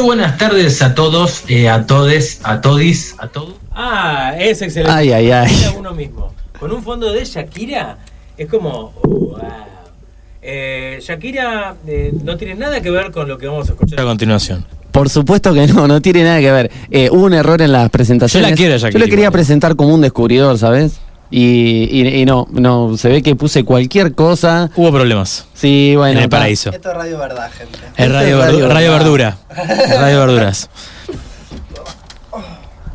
Muy buenas tardes a todos, eh, a todes, a todis, a todos. Ah, es excelente. Ay, ay, ay. Shakira uno mismo. Con un fondo de Shakira es como. wow. Eh, Shakira eh, no tiene nada que ver con lo que vamos a escuchar a continuación. Por supuesto que no, no tiene nada que ver. Eh, hubo un error en las presentaciones. Yo la quiero Shakira Yo le quería igual. presentar como un descubridor, ¿sabes? Y, y- y no, no, se ve que puse cualquier cosa. Hubo problemas Sí, bueno. en el paraíso. Esto es Radio Verdad, gente. Es radio, Radio Verdu- radio Verdad. Verdura. Radio Verduras.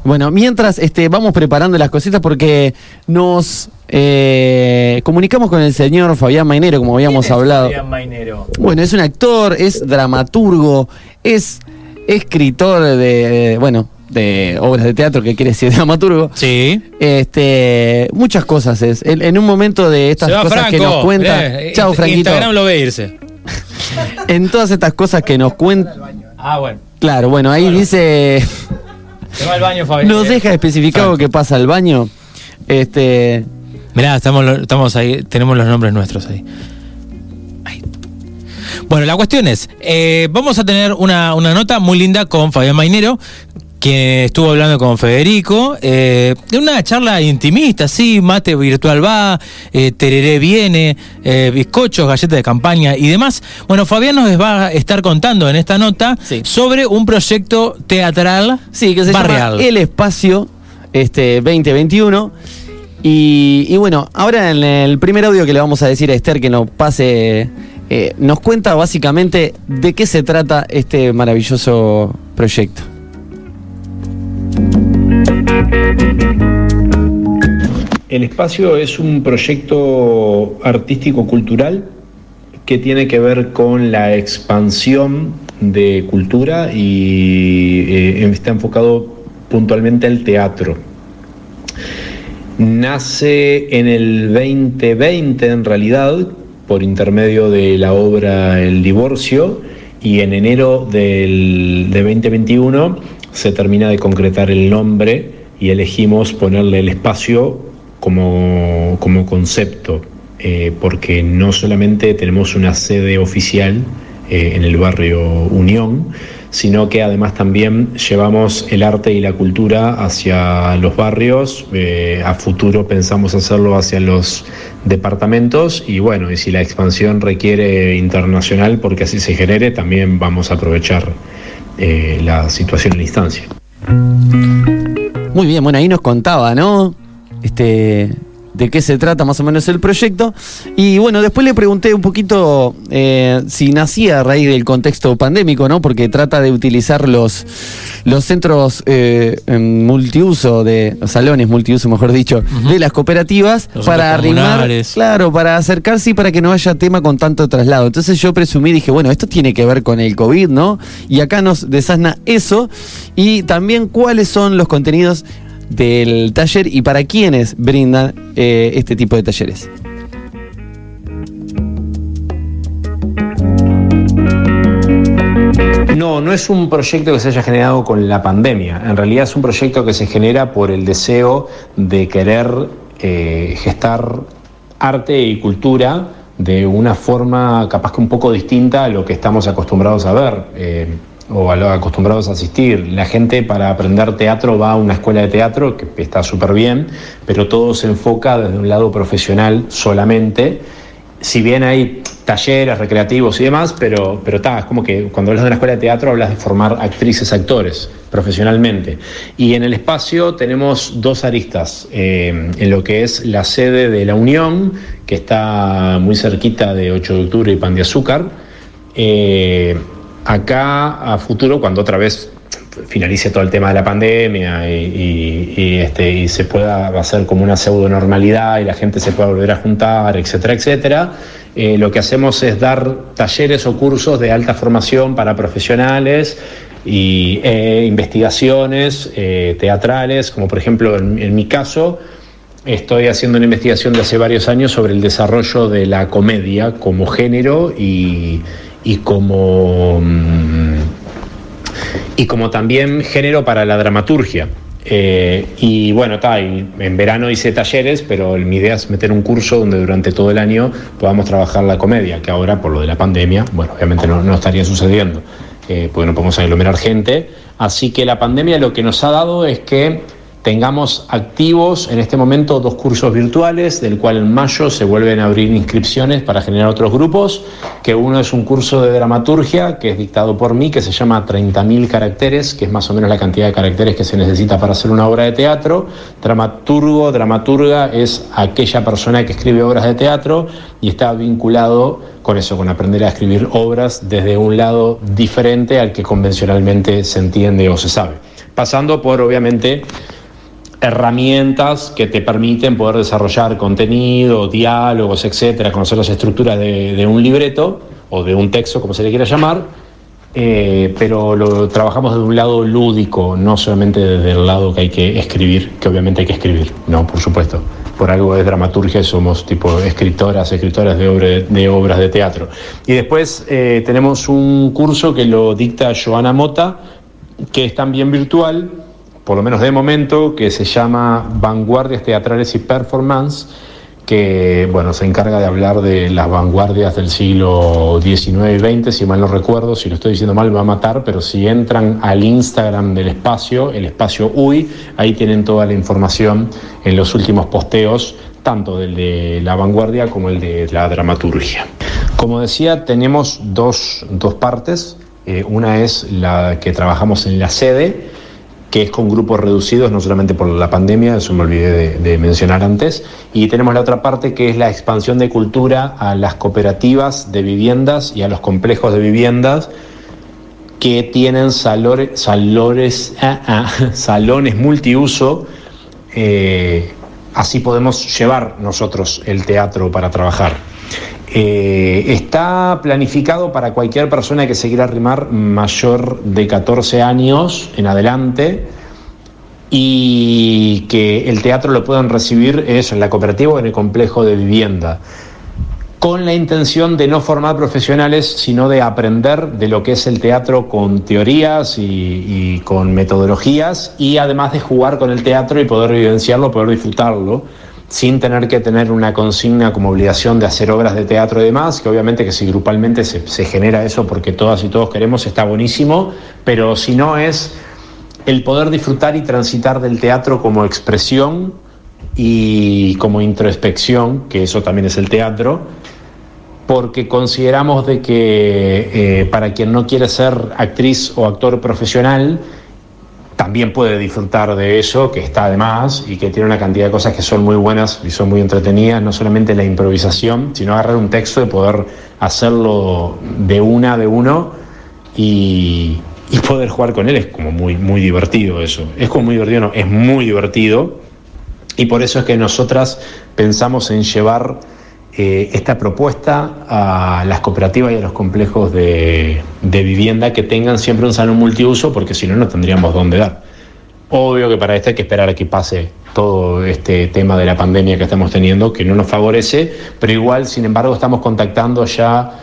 Bueno, mientras este, vamos preparando las cositas porque nos eh, comunicamos con el señor Fabián Mainero, como habíamos hablado. Fabián Mainero. Bueno, es un actor, es dramaturgo, es escritor de, bueno, de obras de teatro, que quiere decir dramaturgo. Sí. Este, muchas cosas es. En, en un momento de estas cosas Franco. que nos cuenta. Chao, Franquito. Instagram lo ve irse. En todas estas cosas que nos cuenta. Ah, bueno. Claro, bueno, ahí dice. Se va al baño, Fabián. Nos deja especificado que pasa al baño. Este. Mirá, estamos, estamos ahí, tenemos los nombres nuestros ahí. Ahí. Bueno, la cuestión es, eh, vamos a tener una, una nota muy linda con Fabián Mainero, que estuvo hablando con Federico, eh, de una charla intimista, sí, mate virtual va, eh, tereré viene, eh, bizcochos, galletas de campaña y demás. Bueno, Fabián nos va a estar contando en esta nota Sí. sobre un proyecto teatral Sí, que se barrial. llama El Espacio este, 2021. Y, y bueno, ahora en el primer audio que le vamos a decir a Esther que nos pase, eh, nos cuenta básicamente de qué se trata este maravilloso proyecto. El espacio es un proyecto artístico-cultural que tiene que ver con la expansión de cultura y eh, está enfocado puntualmente al teatro. Nace en el 2020 en realidad por intermedio de la obra El divorcio y en enero del, de 2021 se termina de concretar el nombre y elegimos ponerle el espacio como, como concepto, eh, porque no solamente tenemos una sede oficial eh, en el barrio Unión, sino que además también llevamos el arte y la cultura hacia los barrios, eh, a futuro pensamos hacerlo hacia los departamentos y bueno, y si la expansión requiere internacional, porque así se genere, también vamos a aprovechar eh, la situación en instancia. Muy bien, bueno, ahí nos contaba, ¿no? Este, de qué se trata más o menos el proyecto. Y bueno, después le pregunté un poquito eh, si nacía a raíz del contexto pandémico, ¿no? Porque trata de utilizar los, los centros eh, multiuso, de salones multiuso, mejor dicho, de las cooperativas Los para arrimar, claro, para acercarse y para que no haya tema con tanto traslado. Entonces yo presumí, dije, bueno, esto tiene que ver con el COVID, ¿no? Y acá nos desasna eso y también cuáles son los contenidos del taller y para quiénes brindan eh, este tipo de talleres. No, no es un proyecto que se haya generado con la pandemia. En realidad es un proyecto que se genera por el deseo de querer eh, gestar arte y cultura de una forma capaz que un poco distinta a lo que estamos acostumbrados a ver eh, o a acostumbrados a asistir. La gente para aprender teatro va a una escuela de teatro que está súper bien, pero todo se enfoca desde un lado profesional solamente si bien hay talleres recreativos y demás, pero pero ta, es como que cuando hablas de una escuela de teatro hablas de formar actrices, actores profesionalmente. Y en el espacio tenemos dos aristas, eh, en lo que es la sede de la Unión, que está muy cerquita de 8 de octubre y Pan de Azúcar. Eh, acá a futuro, cuando otra vez finalice todo el tema de la pandemia este, y se pueda hacer como una pseudo normalidad y la gente se pueda volver a juntar, etcétera, etcétera, eh, lo que hacemos es dar talleres o cursos de alta formación para profesionales y eh, investigaciones eh, teatrales, como por ejemplo en, en mi caso, Estoy haciendo una investigación de hace varios años sobre el desarrollo de la comedia como género y, y como, mm, y como también género para la dramaturgia. Eh, y bueno, ta, y en verano hice talleres, pero mi idea es meter un curso donde durante todo el año podamos trabajar la comedia, que ahora por lo de la pandemia, bueno, obviamente no, no estaría sucediendo. eh, porque no podemos aglomerar gente. Así que la pandemia lo que nos ha dado es que tengamos activos en este momento dos cursos virtuales, del cual en mayo se vuelven a abrir inscripciones para generar otros grupos, que uno es un curso de dramaturgia, que es dictado por mí, que se llama 30.000 caracteres, que es más o menos la cantidad de caracteres que se necesita para hacer una obra de teatro. Dramaturgo, dramaturga es aquella persona que escribe obras de teatro y está vinculado con eso, con aprender a escribir obras desde un lado diferente al que convencionalmente se entiende o se sabe. Pasando por, obviamente, herramientas que te permiten poder desarrollar contenido, diálogos, etcétera, conocer las estructuras de, un libreto o de un texto, como se le quiera llamar, eh, pero lo trabajamos desde un lado lúdico, no solamente desde el lado que hay que escribir, que obviamente hay que escribir, no, por supuesto. Por algo de dramaturgia somos tipo escritoras, escritoras de, de obras de teatro. Y después eh, tenemos un curso que lo dicta Joana Mota, que es también virtual, por lo menos de momento, que se llama Vanguardias Teatrales y Performance, que bueno, se encarga de hablar de las vanguardias del siglo XIX y XX, si mal no recuerdo, si lo estoy diciendo mal me va a matar, pero si entran al Instagram del espacio, el espacio UI, ahí tienen toda la información en los últimos posteos, tanto del de la vanguardia como el de la dramaturgia. Como decía, tenemos dos, partes, eh, una es la que trabajamos en la sede, que es con grupos reducidos, no solamente por la pandemia, eso me olvidé de, mencionar antes, y tenemos la otra parte que es la expansión de cultura a las cooperativas de viviendas y a los complejos de viviendas que tienen ah, ah, salones multiuso, eh, así podemos llevar nosotros el teatro para trabajar. Eh, está planificado para cualquier persona que se quiera arrimar mayor de 14 años en adelante y que el teatro lo puedan recibir eso en la cooperativa o en el complejo de vivienda con la intención de no formar profesionales, sino de aprender de lo que es el teatro con teorías y, con metodologías y además de jugar con el teatro y poder vivenciarlo, poder disfrutarlo sin tener que tener una consigna como obligación de hacer obras de teatro y demás, que obviamente que si grupalmente se, genera eso porque todas y todos queremos, está buenísimo, pero si no es el poder disfrutar y transitar del teatro como expresión y como introspección, que eso también es el teatro, porque consideramos de que eh, para quien no quiere ser actriz o actor profesional, también puede disfrutar de eso, que está además y que tiene una cantidad de cosas que son muy buenas y son muy entretenidas, no solamente la improvisación, sino agarrar un texto y poder hacerlo de una, de uno y, poder jugar con él es como muy, muy divertido eso. Es como muy divertido, no, es muy divertido y por eso es que nosotras pensamos en llevar eh, esta propuesta a las cooperativas y a los complejos de, vivienda que tengan siempre un salón multiuso, porque si no, no tendríamos dónde dar. Obvio que para esto hay que esperar a que pase todo este tema de la pandemia que estamos teniendo, que no nos favorece, pero igual, sin embargo, estamos contactando ya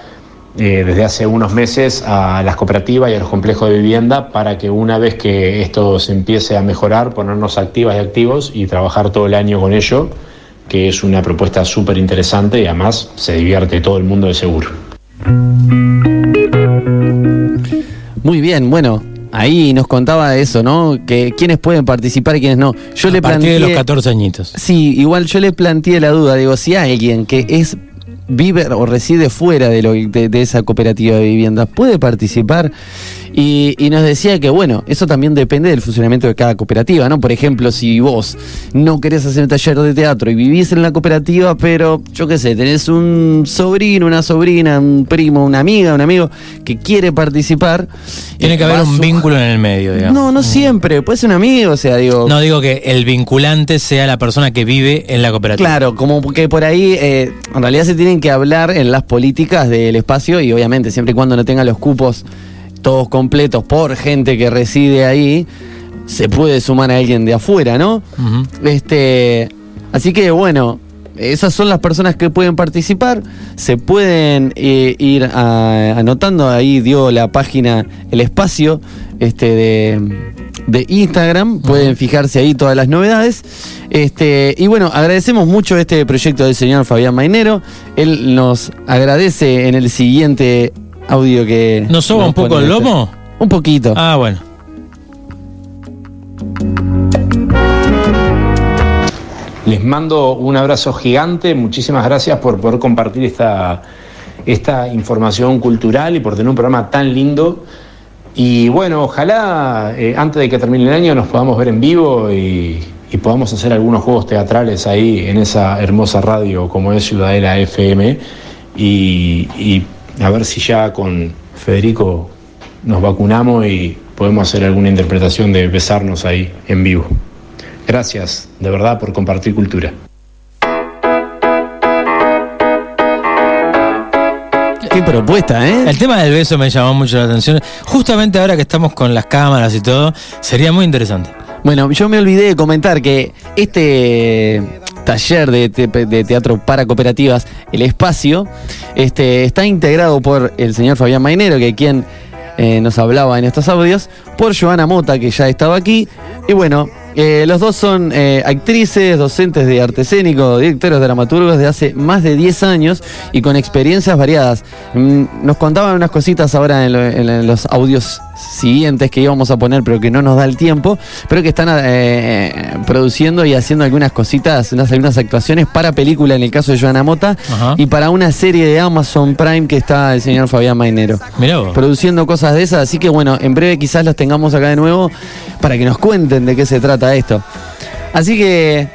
eh, desde hace unos meses a las cooperativas y a los complejos de vivienda para que una vez que esto se empiece a mejorar, ponernos activas y activos y trabajar todo el año con ello que es una propuesta súper interesante y además se divierte todo el mundo de seguro. Muy bien, bueno, ahí nos contaba eso, ¿no? Que quiénes pueden participar y quiénes no. Yo le planteé de los 14 añitos. Sí, igual yo le planteé la duda, digo, si hay alguien que es vive o reside fuera de, lo, de, esa cooperativa de vivienda, puede participar y, nos decía que, bueno, eso también depende del funcionamiento de cada cooperativa, ¿no? Por ejemplo, si vos no querés hacer un taller de teatro y vivís en la cooperativa, pero yo qué sé, tenés un sobrino, una sobrina, un primo, una amiga, un amigo que quiere participar. Tiene que haber un vínculo en el medio, digamos. No, no siempre, puede ser un amigo, o sea, digo. No digo que el vinculante sea la persona que vive en la cooperativa. Claro, como que por ahí, eh, en realidad se tienen que hablar en las políticas del espacio y obviamente siempre y cuando no tenga los cupos todos completos por gente que reside ahí, se puede sumar a alguien de afuera, ¿no? Este, así que bueno, esas son las personas que pueden participar. Se pueden eh, ir anotando. Ahí dio la página, el espacio este, de, Instagram. Pueden fijarse ahí todas las novedades. Este, y bueno, agradecemos mucho este proyecto del señor Fabián Mainero. Él nos agradece en el siguiente audio que. ¿Nos soba un poco el este. lomo? Un poquito. Ah, bueno. Les mando un abrazo gigante, muchísimas gracias por poder compartir esta, esta información cultural y por tener un programa tan lindo. Y bueno, ojalá eh, antes de que termine el año nos podamos ver en vivo y, y podamos hacer algunos juegos teatrales ahí en esa hermosa radio como es Ciudadela FM. Y, y a ver si ya con Federico nos vacunamos y podemos hacer alguna interpretación de besarnos ahí en vivo. Gracias, de verdad, por compartir cultura. Qué propuesta, ¿eh? El tema del beso me llamó mucho la atención. Justamente ahora que estamos con las cámaras y todo, sería muy interesante. Bueno, yo me olvidé de comentar que este taller de, te- de teatro para cooperativas, El Espacio, este, está integrado por el señor Fabián Mainero, que quien eh, nos hablaba en estos audios, por Joana Mota, que ya estaba aquí, y bueno, eh, los dos son eh, actrices, docentes de arte escénico, directores dramaturgos de hace más de 10 años y con experiencias variadas. Mm, Nos contaban unas cositas ahora en, lo- en- en los audios siguientes que íbamos a poner, pero que no nos da el tiempo, pero que están eh, produciendo y haciendo algunas cositas, unas, algunas actuaciones para película en el caso de Joana Mota Ajá. y para una serie de Amazon Prime que está el señor Fabián Mainero Mirá vos. produciendo cosas de esas. Así que bueno, en breve quizás los tengamos acá de nuevo para que nos cuenten de qué se trata esto. Así que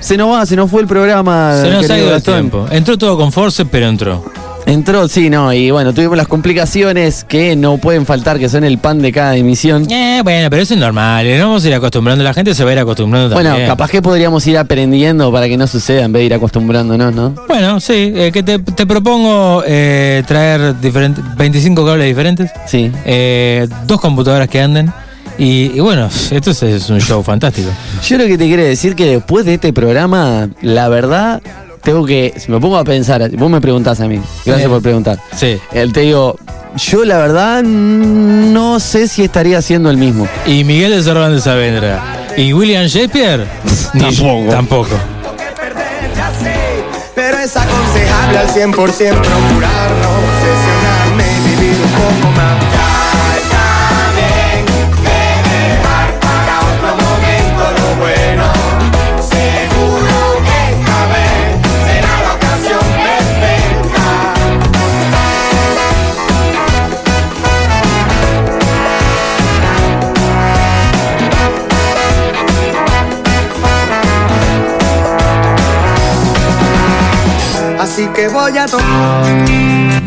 se nos va, se nos fue el programa. Se nos ha ido el tiempo. Entró todo con force, pero entró. Entró, sí, no, y bueno, tuvimos las complicaciones que no pueden faltar, que son el pan de cada emisión. Eh, bueno, pero eso es normal. eh, No vamos a ir acostumbrando. La gente se va a ir acostumbrando Bueno, también. capaz que podríamos ir aprendiendo para que no suceda en vez de ir acostumbrándonos, ¿no? Bueno, sí, eh, que te, te propongo eh, traer diferentes 25 cables diferentes, Sí. eh, dos computadoras que anden. Y, y bueno, esto es, es un show fantástico. Yo lo que te quiero decir que después de este programa, la verdad, tengo que, si me pongo a pensar, vos me preguntás a mí, gracias Sí. por preguntar. Sí. Él te digo, yo la verdad no sé si estaría haciendo el mismo. Y Miguel de Cervantes Saavedra. ¿Y William Shakespeare? Ni- Tampoco. Tampoco. pero es aconsejable al 100% procurar no obsesionarme y vivir un poco más. Voy a